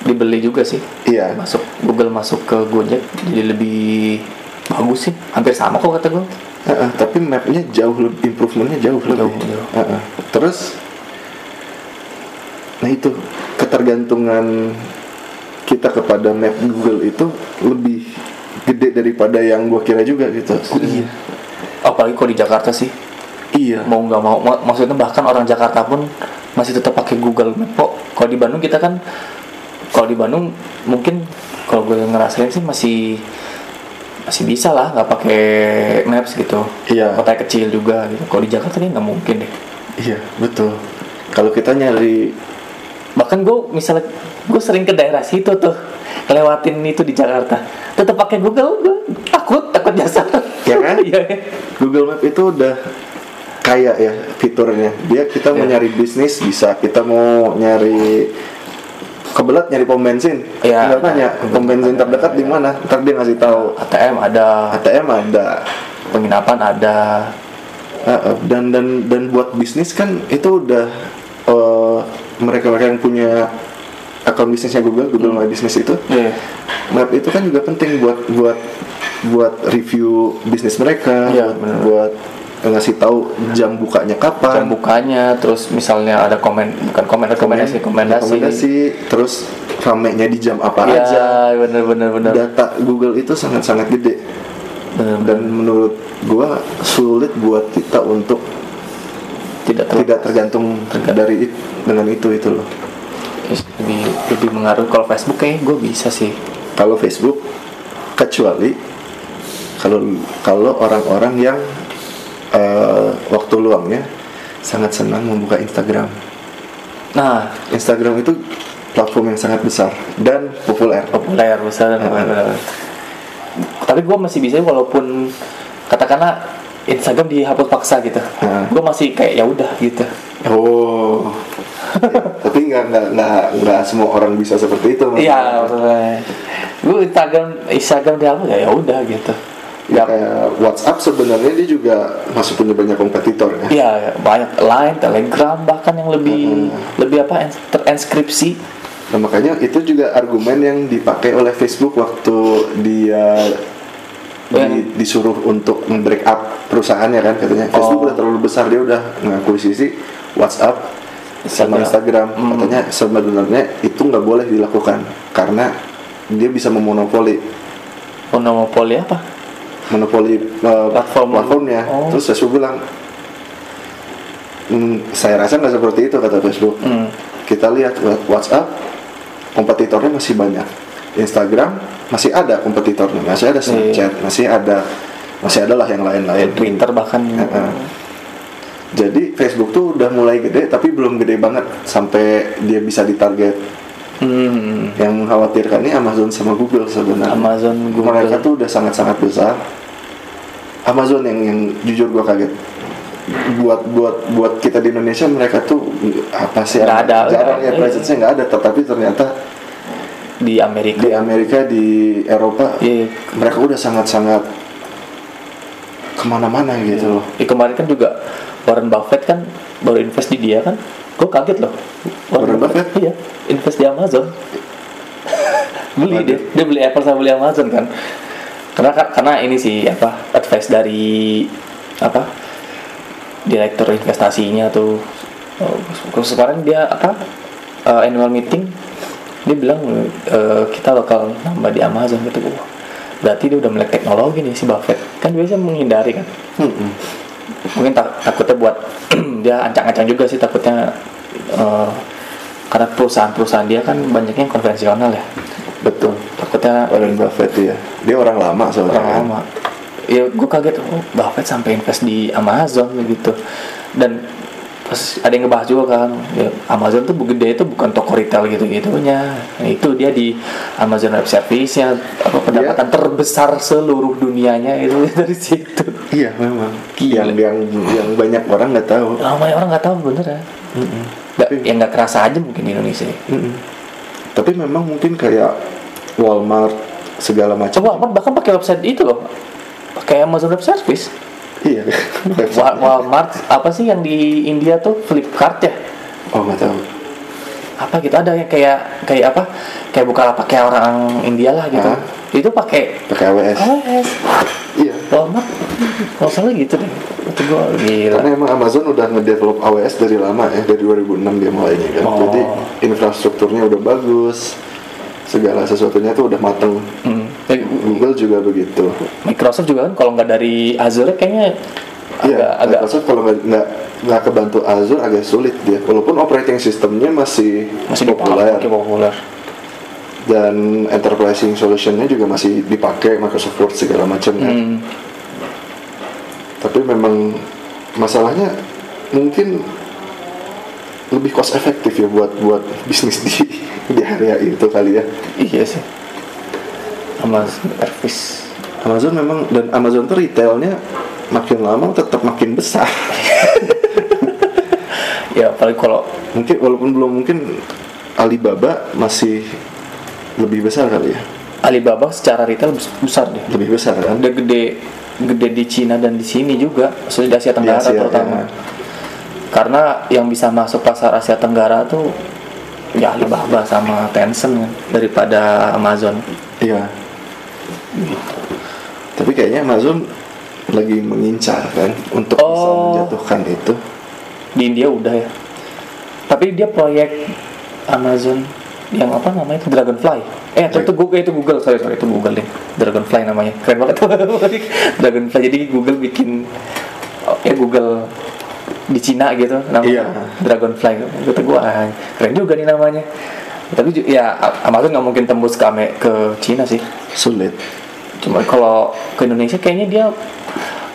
S1: dibeli juga sih
S2: iya
S1: masuk Google masuk ke Gojek jadi lebih bagus sih hampir sama kok kata gue
S2: Heeh, tapi mapnya jauh lebih improvementnya jauh lebih
S1: jauh.
S2: Heeh. terus nah itu ketergantungan kita kepada map Google itu lebih gede daripada yang gua kira juga gitu.
S1: Iya. Apalagi kalau di Jakarta sih.
S2: Iya.
S1: Mau nggak mau. Mak- maksudnya bahkan orang Jakarta pun masih tetap pakai Google Map kok. Kalau di Bandung kita kan kalau di Bandung mungkin kalau gue ngerasain sih masih masih bisa lah nggak pakai maps gitu.
S2: Iya.
S1: kota kecil juga gitu. Kalau di Jakarta kan nggak mungkin deh.
S2: Iya betul. Kalau kita nyari
S1: bahkan gue misalnya gue sering ke daerah situ tuh lewatin itu di Jakarta. Tetap pakai Google gue takut takut jasa
S2: Ya kan? [laughs]
S1: iya.
S2: Google Map itu udah kaya ya fiturnya. Dia kita mau
S1: Iya.
S2: nyari bisnis bisa kita mau nyari kebelat nyari pom bensin.
S1: Iya.
S2: tinggal tanya pom bensin terdekat di mana? Ntar dia ngasih tahu.
S1: ATM ada.
S2: ATM ada.
S1: Penginapan ada.
S2: Uh, uh, dan dan dan buat bisnis kan itu udah uh, mereka-mereka yang punya akun bisnisnya Google Google My Business itu
S1: Iya.
S2: map itu kan juga penting buat buat buat review bisnis mereka buat,
S1: benar.
S2: buat ngasih tahu jam bukanya kapan.
S1: Jam bukanya terus misalnya ada komen bukan komen rekomendasi rekomendasi.
S2: rekomendasi terus ramenya di jam apa
S1: Iya,
S2: aja.
S1: bener bener bener
S2: data Google itu sangat-sangat gede.
S1: Bener,
S2: dan menurut gua sulit buat kita untuk
S1: tidak terlalu
S2: tidak tergantung dari it- dengan itu itu loh.
S1: Lebih lebih mengaruh. Kalau Facebook kayaknya gue bisa sih.
S2: Kalau Facebook kecuali kalau kalau orang-orang yang eh, waktu luangnya sangat senang membuka Instagram.
S1: Nah.
S2: Instagram itu platform yang sangat besar dan populer.
S1: Populer besar. Tapi gue masih bisa walaupun katakanlah Instagram dihapus paksa gitu.
S2: Nah.
S1: gue masih kayak ya udah gitu.
S2: Oh. Ya, tapi nggak nggak nggak nggak semua orang bisa seperti itu
S1: iya gue Instagram Instagram dihapus ya ya udah gitu.
S2: Ya kayak WhatsApp sebenarnya dia juga masih punya banyak kompetitor ya?
S1: Iya banyak. Line, Telegram bahkan yang lebih lebih apa ens- terinskripsi.
S2: Nah, makanya itu juga argumen yang dipakai oleh Facebook waktu dia di- disuruh untuk break up perusahaannya kan katanya Facebook
S1: Oh.
S2: udah terlalu besar dia udah mengakuisisi WhatsApp sama Instagram
S1: Hmm.
S2: katanya sebenarnya itu nggak boleh dilakukan karena dia bisa memonopoli
S1: Monopoli apa?
S2: monopoli uh,
S1: Platform.
S2: platformnya
S1: Oh.
S2: terus Facebook bilang "Hmm, saya rasa nggak seperti itu kata Facebook
S1: Hmm.
S2: kita lihat WhatsApp kompetitornya masih banyak Instagram masih ada kompetitornya masih ada Snapchat masih ada masih ada lah yang lain-lain.
S1: Twitter bahkan.
S2: Heeh. jadi Facebook tuh udah mulai gede tapi belum gede banget sampai dia bisa ditarget.
S1: Hmm.
S2: yang mengkhawatirkan ini Amazon sama Google sebenarnya.
S1: Amazon, Google.
S2: mereka tuh udah sangat-sangat besar. Amazon yang yang jujur gua kaget. Buat buat buat kita di Indonesia mereka tuh apa sih?
S1: Nggak ada,
S2: jarang ya
S1: ada.
S2: presence-nya nggak ada. Tetapi ternyata
S1: di Amerika.
S2: Di Amerika di Eropa
S1: Iya.
S2: mereka udah sangat-sangat ke mana-mana gitu loh.
S1: Ya, kemarin kan juga Warren Buffett kan baru invest di dia kan. Gue kaget loh.
S2: Warren Buffett?
S1: iya invest di Amazon. [laughs] Beli
S2: Waduh.
S1: dia. Dia beli Apple sama beli Amazon kan. Karena karena ini sih apa advice dari apa direktur investasinya tuh. Oh, kemarin dia apa uh, annual meeting dia bilang uh, kita bakal nambah di Amazon gitu. Wah, berarti dia udah melek teknologi nih si Buffett. Kan biasanya menghindari kan?
S2: Mm-mm.
S1: mungkin tak- takutnya buat [clears throat] dia ancang-ancang juga sih takutnya eh, karena perusahaan-perusahaan dia kan banyaknya yang konvensional ya.
S2: Betul.
S1: Takutnya
S2: Warren Buffett ya dia orang lama soalnya
S1: orang lama. Ya gue kaget oh Buffett sampai invest di Amazon begitu dan pas ada yang ngebahas juga kan ya, Amazon tuh gede itu bukan toko retail gitu gitunya nah, itu dia di Amazon Web Service nya apa pendapatan terbesar seluruh dunianya itu [laughs] dari situ.
S2: Iya memang.
S1: Gila.
S2: yang yang yang banyak orang nggak tahu.
S1: Lama orang nggak tahu bener ya? Nggak yang nggak kerasa aja mungkin di Indonesia.
S2: Mm-mm. tapi memang mungkin kayak Walmart segala macam.
S1: Walmart bahkan pakai website itu loh pakai Amazon Web Service
S2: iya.
S1: Wa- Walmart apa sih yang di India tuh? Flipkart ya?
S2: Oh nggak tahu.
S1: Apa gitu ada yang kayak kayak apa? Kayak buka kayak orang India lah gitu.
S2: Hah?
S1: itu pakai
S2: pakai AWS
S1: AWS
S2: iya.
S1: Walmart? Kalau salah gitu deh. Itu gua gila.
S2: Karena emang Amazon udah ngedevelop AWS dari lama ya dari 2006 dia mulainya kan.
S1: Oh.
S2: jadi infrastrukturnya udah bagus segala sesuatunya tuh udah mateng.
S1: Hmm. Ya,
S2: Google juga begitu.
S1: Microsoft juga kan kalau nggak dari Azure kayaknya agak
S2: Iya,
S1: agak
S2: Microsoft kalau nggak nggak kebantu Azure agak sulit dia. Walaupun operating systemnya masih,
S1: masih
S2: populer.
S1: dipakai populer.
S2: Dan enterprising solutionnya juga masih dipakai Microsoft Word segala macam kan.
S1: Hmm.
S2: tapi memang masalahnya mungkin lebih cost efektif ya buat buat bisnis di di area itu kali ya.
S1: Iya sih. Amazon Service.
S2: Amazon memang dan Amazon tuh retailnya makin lama tetap makin besar [laughs]
S1: Ya paling kalau
S2: mungkin walaupun belum mungkin Alibaba masih lebih besar kali ya
S1: Alibaba secara retail bes- besar deh.
S2: lebih besar kan
S1: Udah gede gede di Cina dan di sini juga, maksudnya di Asia Tenggara
S2: Asia,
S1: terutama.
S2: ya.
S1: Karena yang bisa masuk pasar Asia Tenggara tuh ya Alibaba sama Tencent kan, daripada Amazon.
S2: iya tapi kayaknya Amazon lagi mengincar kan untuk bisa
S1: Oh.
S2: menjatuhkan itu
S1: Di India udah ya. Tapi dia proyek Amazon yang apa namanya itu Dragonfly. Eh itu, itu Google itu Google sorry sorry itu Google deh. Dragonfly namanya keren banget. [laughs] Dragonfly jadi Google bikin oh, ya Google di Cina gitu namanya
S2: Iya.
S1: Dragonfly. Kata gua ah, keren juga nih namanya. Tapi ya Amazon nggak mungkin tembus ke Ame- ke Cina sih.
S2: sulit
S1: Cuma kalau ke Indonesia kayaknya dia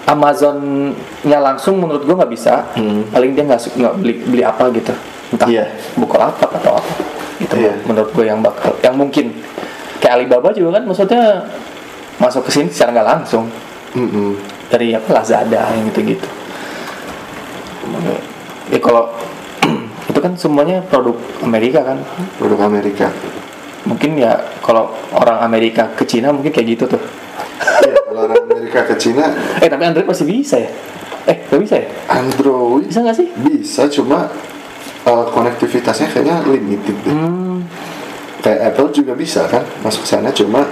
S1: Amazonnya langsung menurut gua nggak bisa.
S2: Hmm.
S1: Paling dia nggak beli beli apa gitu. Entah
S2: Iya.
S1: Bukalapak atau apa. Itu
S2: Iya.
S1: menurut gue yang bakal yang mungkin kayak Alibaba juga kan maksudnya masuk ke sini secara nggak langsung
S2: Mm-mm.
S1: dari apa Lazada yang gitu-gitu. Ya kalau [clears throat] itu kan semuanya produk Amerika kan.
S2: produk Amerika
S1: Mungkin ya kalau orang Amerika ke Cina mungkin kayak gitu tuh.
S2: Iya, kalau orang Amerika ke Cina
S1: Eh tapi Android masih bisa ya? Eh nggak bisa ya?
S2: Android
S1: Bisa nggak sih?
S2: bisa cuma uh, konektivitasnya kayaknya limited deh.
S1: Hmm.
S2: kayak Apple juga bisa kan masuk sana cuma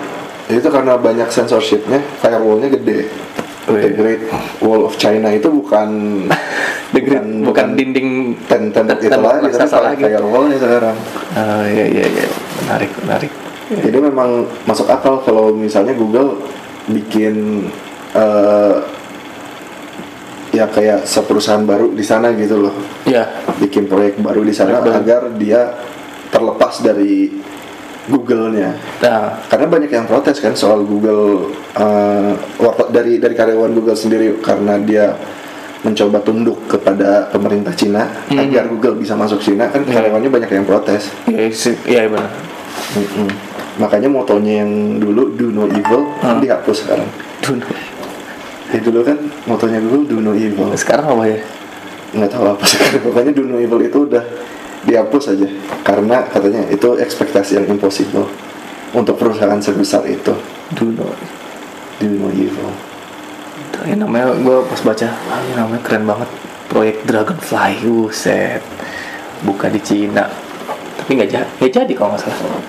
S2: ya itu karena banyak censorshipnya firewallnya gede. The Great Wall of China itu bukan [laughs]
S1: The Great, bukan, dinding
S2: ten tembok itu lagi tapi
S1: raksasa
S2: kayak firewallnya sekarang.
S1: Oh iya iya iya. Menarik menarik.
S2: jadi memang masuk akal kalau misalnya Google bikin eh, ya kayak seperusahaan baru di sana gitu loh.
S1: Ya
S2: bikin proyek baru di sana agar dia terlepas dari Google-nya
S1: nah
S2: karena banyak yang protes kan soal Google warta- dari dari karyawan Google sendiri karena dia mencoba tunduk kepada pemerintah Cina
S1: Hmm.
S2: agar Google bisa masuk Cina kan karyawannya banyak yang protes
S1: iya sih iya benar
S2: Mm-mm. makanya motonya yang dulu do no evil
S1: Hmm.
S2: dihapus sekarang
S1: Dulu.
S2: ya dulu kan motonya Google do no evil
S1: sekarang apa ya
S2: nggak tahu apa [laughs] sih pokoknya do no evil itu udah dihapus aja. Karena katanya itu ekspektasi yang impossible untuk perusahaan sebesar itu.
S1: Dulu
S2: do no evil?
S1: Ini namanya gue pas baca ini namanya keren banget. Proyek Dragonfly set buka di Cina. Tapi nggak jadi nggak jadi kalau nggak salah.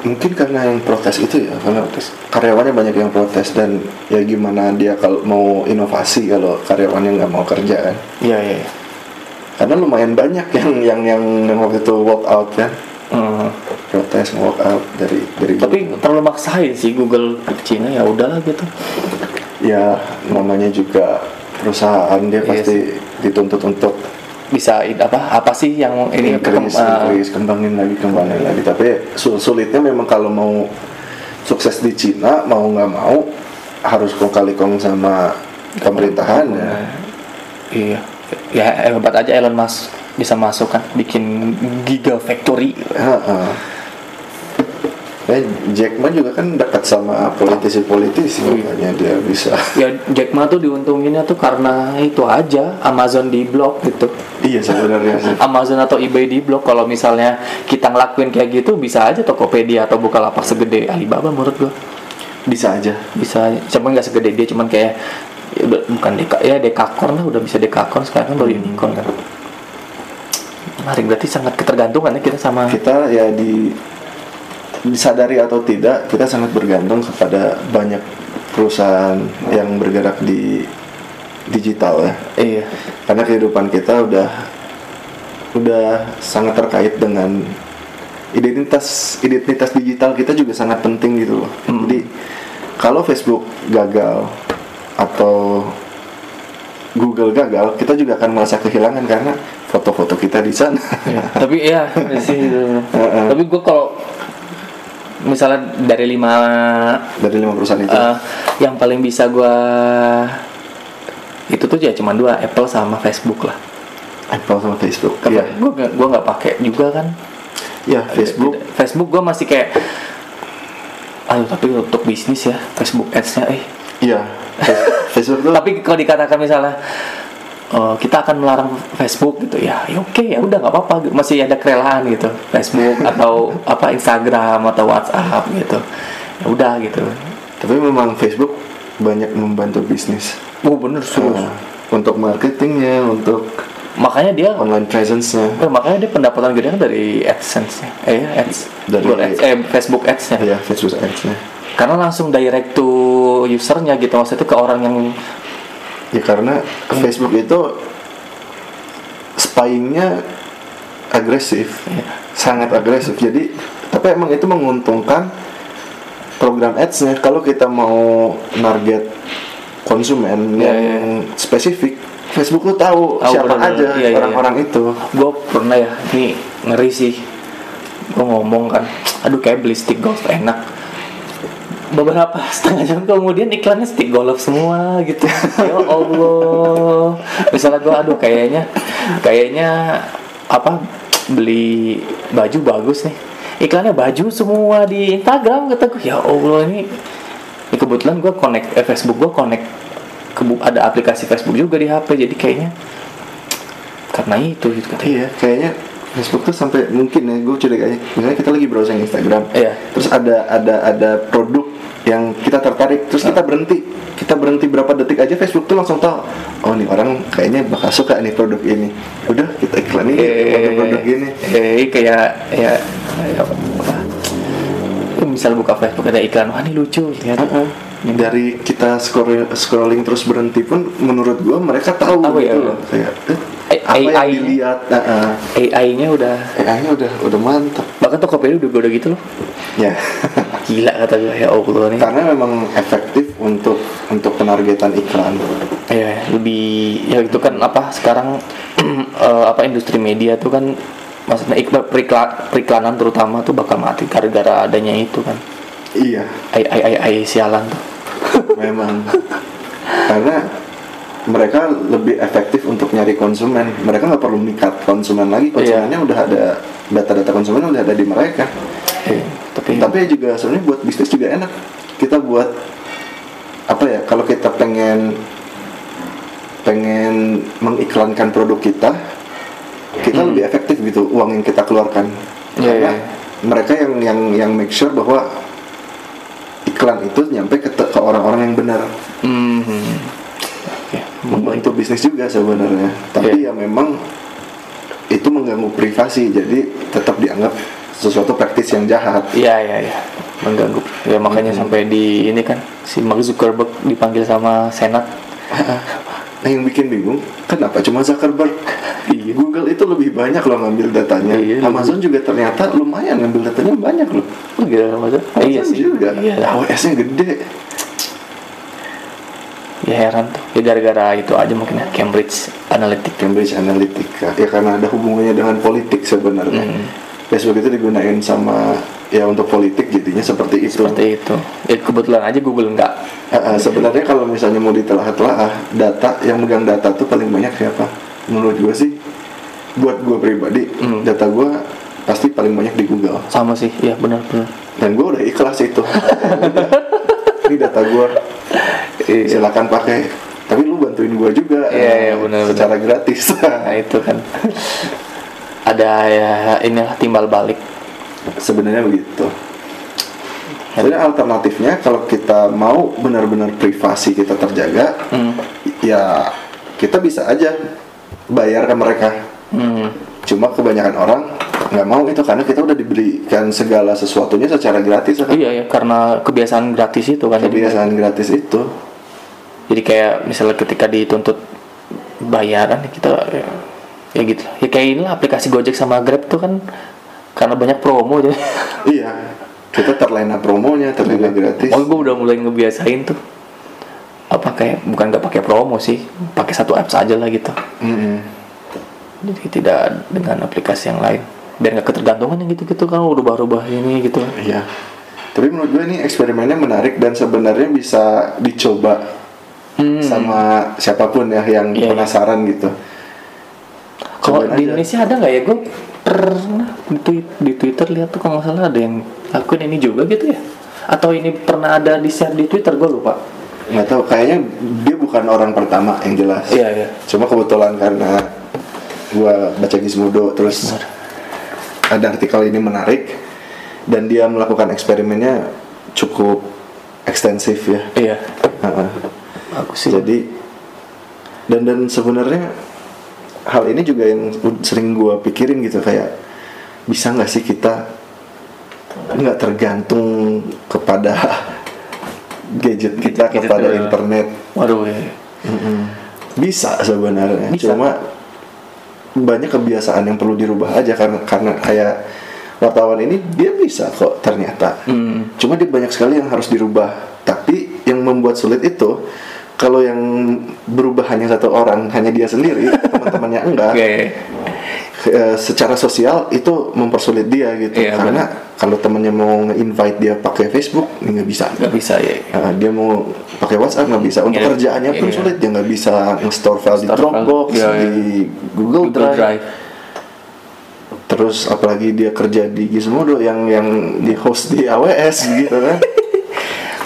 S2: Mungkin karena yang protes itu ya karena karyawannya banyak yang protes dan ya gimana dia kalau mau inovasi kalau karyawannya nggak mau kerja kan?
S1: Iya iya iya.
S2: Karena lumayan banyak yang yang yang, yang waktu itu walk out kan.
S1: Hmm.
S2: protes walk out dari dari
S1: tapi terlalu maksain sih Google ke Cina ya udahlah gitu.
S2: Ya namanya juga perusahaan dia
S1: Iya
S2: pasti dituntut untuk
S1: bisa apa apa sih yang ini
S2: increase,
S1: uh,
S2: increase, kembangin lagi kembangin lagi. Tapi sul- sulitnya memang kalau mau sukses di Cina mau nggak mau harus kong kali kong sama pemerintahan ya
S1: iya ya hebat aja Elon Musk bisa masuk kan bikin gigafactory.
S2: Heeh. Ya, Jack Ma juga kan dekat sama politisi-politisi makanya dia bisa.
S1: Ya Jack Ma tuh diuntunginnya tuh karena itu aja Amazon di blok gitu.
S2: Iya sebenarnya [laughs]
S1: Amazon atau eBay di blok kalau misalnya kita ngelakuin kayak gitu bisa aja Tokopedia atau Bukalapak segede Alibaba menurut gua.
S2: Bisa aja.
S1: Bisa cuman nggak segede dia cuman kayak ya bukan deka ya dekakorn lah udah bisa dekakorn sekarang baru unicorn kan. Menarik berarti sangat ketergantungan ya kita sama
S2: kita ya di disadari atau tidak kita sangat bergantung kepada banyak perusahaan yang bergerak di digital ya.
S1: Iya.
S2: Karena kehidupan kita udah udah sangat terkait dengan identitas identitas digital kita juga sangat penting gitu loh.
S1: Hmm.
S2: jadi kalau Facebook gagal atau Google gagal kita juga akan merasa kehilangan karena foto-foto kita di sana.
S1: Iya, tapi ya sih tapi gue kalau misalnya dari lima
S2: dari lima perusahaan itu?
S1: eh, yang paling bisa gue itu tuh ya cuma dua Apple sama Facebook lah.
S2: Apple sama Facebook
S1: karena
S2: Iya.
S1: gue gue nggak pakai juga kan.
S2: Ya Facebook.
S1: Facebook gue masih kayak aduh tapi untuk bisnis ya Facebook Ads-nya eh.
S2: Iya, [laughs] Facebook tuh
S1: tapi kalau dikatakan misalnya eh, kita akan melarang Facebook gitu ya, ya oke ya udah nggak apa-apa masih ada kerelaan gitu. Facebook [laughs] atau apa Instagram atau WhatsApp gitu. Ya udah gitu.
S2: Tapi memang Facebook banyak membantu bisnis.
S1: Oh bener serius
S2: Nah, untuk marketingnya, untuk
S1: makanya dia
S2: online presence-nya.
S1: eh, makanya dia pendapatan gede kan dari AdSense nya eh ads.
S2: Dari-
S1: Google ads eh Facebook ads nya
S2: Ya, Facebook Ads-nya.
S1: karena langsung direct to usernya gitu maksudnya ke orang yang
S2: Ya karena Facebook itu spying-nya agresif,
S1: Iya.
S2: sangat agresif. Jadi, tapi emang itu menguntungkan program ads-nya kalau kita mau target konsumen
S1: Iya,
S2: yang spesifik. Facebook tuh tahu
S1: Tahu
S2: siapa
S1: bener-bener.
S2: aja
S1: Iya, iya,
S2: orang-orang itu.
S1: gue pernah ya ini ngeri sih gue ngomong kan aduh kayak beli stick golf enak beberapa [laughs] setengah jam kemudian iklannya stick golf semua gitu. [laughs] Ya allah. Misalnya gue aduh kayaknya kayaknya apa beli baju bagus nih. Iklannya baju semua di Instagram kata gue ya allah ini Ya, kebetulan gue connect eh, Facebook gue connect ke ada aplikasi Facebook juga di HP jadi kayaknya karena itu gitu katanya
S2: Iya, kayaknya Facebook tuh sampai mungkin ya gue curiganya misalnya kita lagi browsing Instagram
S1: Iya.
S2: terus ada ada ada produk yang kita tertarik terus kita berhenti. Kita berhenti berapa detik aja Facebook tuh langsung tahu oh nih orang kayaknya bakal suka nih produk ini. Udah kita iklanin
S1: eh,
S2: produk ini.
S1: eh kayak ya kayak apa? Ya, misal buka Facebook ada iklan wah ini lucu lihat
S2: Heeh. dari kita scrolling scrolling terus berhenti pun menurut gua mereka tahu,
S1: Tahu ya.
S2: gitu loh. Kayak eh,
S1: A-
S2: apa yang
S1: AI
S2: dilihat? Heeh.
S1: AI-nya udah
S2: AI-nya udah udah mantap
S1: bahkan Tokopedia udah udah gitu loh.
S2: Ya. [laughs]
S1: Gila kata gue ya Allah nih.
S2: Karena memang efektif untuk untuk penargetan iklan.
S1: Ya. Lebih ya itu kan apa sekarang [clears throat] eh, apa industri media tuh kan maksudnya iklan perikla- periklanan terutama tuh bakal mati gara-gara adanya itu kan.
S2: Iya.
S1: Ai ai ai, ai sialan tuh. [laughs]
S2: Memang. Karena mereka lebih efektif untuk nyari konsumen. Mereka nggak perlu mikat konsumen lagi. Konsumennya udah ada data-data konsumen udah ada di mereka.
S1: Iya, tapi
S2: tapi juga sebenarnya buat bisnis juga enak. Kita buat apa ya kalau kita pengen pengen mengiklankan produk kita kita lebih efektif gitu uang yang kita keluarkan.
S1: Iya,
S2: karena
S1: iya.
S2: mereka yang yang yang make sure bahwa iklan itu nyampe ke, ke orang-orang yang benar.
S1: Hmm, hmm.
S2: Membantu bisnis juga sebenarnya tapi ya memang itu mengganggu privasi jadi tetap dianggap sesuatu praktis yang jahat
S1: Iya iya iya mengganggu ya makanya sampai di ini kan si Mark Zuckerberg dipanggil sama Senat [laughs]
S2: Nah yang bikin bingung, kenapa cuma Zuckerberg?
S1: Iya.
S2: Google itu lebih banyak loh ngambil datanya.
S1: Iya,
S2: Amazon juga ternyata lumayan ngambil datanya banyak loh.
S1: oh, gitu maksud
S2: Amazon
S1: iya sih
S2: juga.
S1: iya
S2: AWS-nya gede.
S1: Ya heran tuh ya gara-gara itu aja mungkin ya Cambridge Analytica
S2: Cambridge Analytica. Ya karena ada hubungannya dengan politik sebenarnya.
S1: Hmm.
S2: Facebook itu digunain sama ya untuk politik jadinya seperti itu.
S1: seperti itu ya kebetulan aja Google enggak
S2: Ah, ah, sebenarnya kalau misalnya mau ditelaah-telaah data yang megang data tuh paling banyak siapa? Menurut gue sih, buat gue pribadi,
S1: Hmm.
S2: data gue pasti paling banyak di Google.
S1: sama sih iya benar-benar
S2: dan gue udah ikhlas itu [laughs] ini data gue
S1: Iya.
S2: silakan pakai. Tapi lu bantuin gue juga
S1: Iya,
S2: eh,
S1: iya, benar,
S2: secara gratis. [laughs]
S1: Nah itu kan. Ada ya inilah timbal balik.
S2: Sebenarnya begitu. Sebenarnya alternatifnya kalau kita mau benar-benar privasi kita terjaga
S1: hmm.
S2: ya kita bisa aja bayar ke mereka.
S1: Hmm.
S2: cuma kebanyakan orang nggak mau itu karena kita udah diberikan segala sesuatunya secara gratis kan?
S1: Iya ya karena kebiasaan gratis itu kan? Jadi
S2: kebiasaan gratis itu.
S1: Jadi kayak misalnya ketika dituntut bayaran kita ya, ya gitu. Ya kayak inilah aplikasi Gojek sama Grab tuh kan? Karena banyak promo jadi [laughs]
S2: Iya, kita terlena promonya, terlena gratis.
S1: oh gue udah mulai ngebiasain tuh. Apa kayak bukan nggak pakai promo sih pakai satu apps aja lah gitu.
S2: Mm-mm.
S1: jadi tidak dengan aplikasi yang lain biar nggak ketergantungan yang gitu-gitu kan rubah-rubah ini gitu
S2: Iya. Tapi menurut gue ini eksperimennya menarik dan sebenarnya bisa dicoba
S1: Hmm.
S2: sama siapa pun ya yang
S1: Iya, iya.
S2: penasaran gitu.
S1: Kalau di
S2: aja.
S1: Indonesia ada nggak ya? Gue pernah di, twi- di Twitter lihat tuh kalau nggak salah ada yang lakuin ini juga gitu ya? Atau ini pernah ada di share di Twitter gue lupa.
S2: Nggak tahu, kayaknya dia bukan orang pertama yang jelas.
S1: Iya iya.
S2: Cuma kebetulan karena gue baca Gizmodo terus ada artikel ini menarik dan dia melakukan eksperimennya cukup ekstensif ya.
S1: Iya. Bagus sih.
S2: Jadi dan dan sebenarnya hal ini juga yang sering gua pikirin gitu kayak bisa nggak sih kita nggak tergantung kepada [laughs] gadget kita
S1: Gadget
S2: kepada internet
S1: Waduh ya.
S2: bisa sebenarnya
S1: Bisa.
S2: cuma banyak kebiasaan yang perlu dirubah aja karena karena kayak wartawan ini dia bisa kok ternyata
S1: Hmm.
S2: cuma dia banyak sekali yang harus dirubah tapi yang membuat sulit itu kalau yang berubah hanya satu orang hanya dia sendiri [laughs] teman-temannya enggak
S1: Oke.
S2: Eh, secara sosial itu mempersulit dia gitu
S1: Iya,
S2: karena kalau temannya mau nge-invite dia pakai Facebook ini nggak bisa
S1: Nggak bisa ya.
S2: Dia mau pakai WhatsApp nggak bisa untuk
S1: Iya.
S2: kerjaannya pun
S1: Iya.
S2: sulit dia nggak bisa nge-store file di. Dropbox
S1: Iya, iya.
S2: di Google,
S1: Google
S2: Drive.
S1: Drive.
S2: terus apalagi dia kerja di Gizmodo yang yang di host di AWS [laughs] gitu kan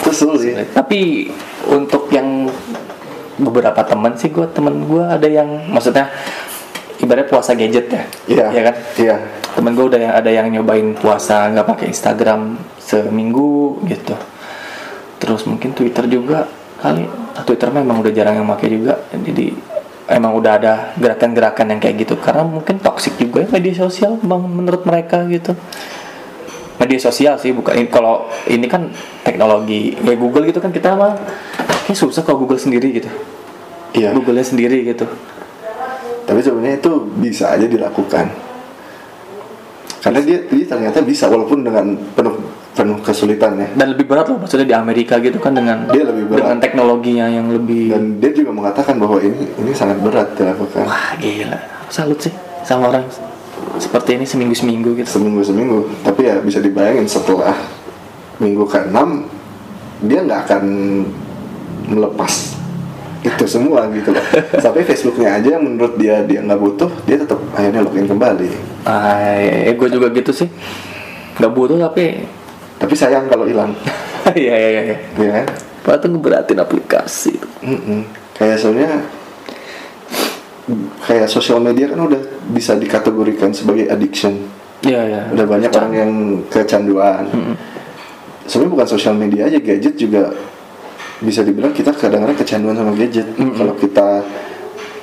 S2: itu sulit
S1: Tapi untuk yang beberapa teman sih gue temen gue ada yang maksudnya ibaratnya puasa gadget ya.
S2: iya.
S1: Iya kan?
S2: iya.
S1: Temen gue udah ada yang nyobain puasa nggak pakai Instagram seminggu gitu. Terus mungkin Twitter juga kali. Nah, Twitter memang udah jarang yang pakai juga. Jadi emang udah ada gerakan-gerakan yang kayak gitu. Karena mungkin toksik juga ya media sosial bang menurut mereka gitu. Media sosial sih bukan. Ini kalau ini kan teknologi kayak Google gitu kan kita mah kayak susah kalau Google sendiri gitu.
S2: Iya.
S1: Google-nya sendiri gitu
S2: tapi sebenarnya itu bisa aja dilakukan. Karena dia dia ternyata bisa walaupun dengan penuh penuh kesulitan ya
S1: dan lebih berat loh maksudnya di Amerika gitu kan dengan
S2: Dia lebih berat.
S1: dengan teknologinya yang lebih
S2: dan dia juga mengatakan bahwa ini ini sangat berat dilakukan.
S1: Wah gila. Salut sih sama orang seperti ini seminggu seminggu gitu.
S2: Seminggu seminggu tapi ya bisa dibayangin setelah minggu ke 6 dia nggak akan melepas itu semua gitu loh. Sampai Facebooknya aja yang menurut dia dia nggak butuh dia tetap akhirnya login kembali.
S1: Ah ya, gue juga gitu sih. Nggak butuh tapi
S2: tapi sayang kalau hilang. [laughs]
S1: Iya iya iya iya.
S2: ya
S1: Padahal tuh ngeberatin aplikasi
S2: Mm-mm. kayak soalnya kayak sosial media kan udah bisa dikategorikan sebagai addiction.
S1: Iya iya.
S2: Udah banyak orang yang kecanduan. Sebenarnya bukan sosial media aja gadget juga bisa dibilang kita kadang-kadang kecanduan sama gadget. Kalau kita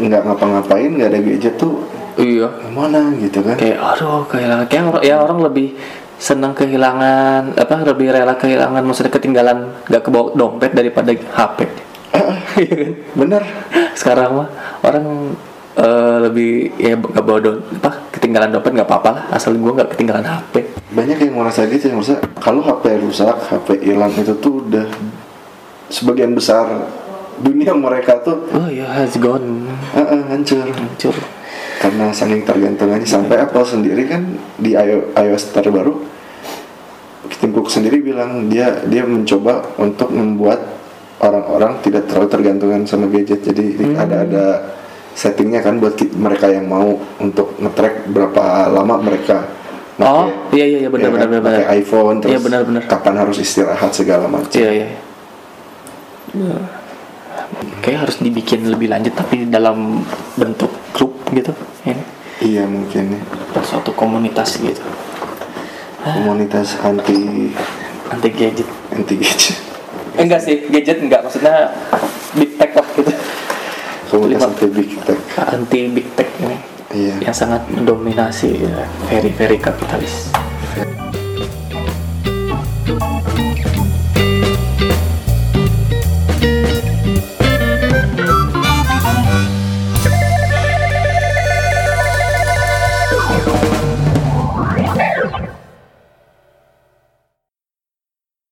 S2: nggak ngapa-ngapain nggak ada gadget tuh
S1: iya.
S2: gimana gitu kan?
S1: Kayak aduh kehilangan kayak orang ya orang lebih senang kehilangan apa lebih rela kehilangan maksudnya ketinggalan nggak kebawa dompet daripada HP [laughs] Iya kan?
S2: bener.
S1: Sekarang mah orang eh, lebih ya nggak bawa apa ketinggalan dompet nggak apa-apa lah asal gue nggak ketinggalan HP
S2: banyak yang merasa gitu yang merasa kalau HP rusak HP hilang itu tuh udah sebagian besar dunia mereka tuh
S1: oh ya has gone.
S2: Eh, eh, hancur.
S1: Hancur.
S2: Karena saking tergantungannya sampai Apple sendiri kan di iO- iOS terbaru Tim Cook sendiri bilang dia dia mencoba untuk membuat orang-orang tidak terlalu tergantungan sama gadget. Jadi ada ada settingnya kan buat mereka yang mau untuk nge-track berapa lama mereka
S1: oh iya iya iya benar
S2: ya
S1: benar
S2: kan,
S1: benar
S2: pakai iPhone terus
S1: Iya, benar, benar.
S2: kapan harus istirahat segala macam.
S1: Iya iya. Ya. Kayak harus dibikin lebih lanjut tapi dalam bentuk grup gitu ini
S2: iya mungkin ya.
S1: suatu komunitas gitu.
S2: Komunitas anti
S1: anti gadget.
S2: Anti gadget.
S1: Eh, enggak sih gadget enggak. Maksudnya big tech lah gitu.
S2: Komunitas anti big tech.
S1: Anti big tech ini
S2: iya.
S1: yang sangat mendominasi ya, very very kapitalis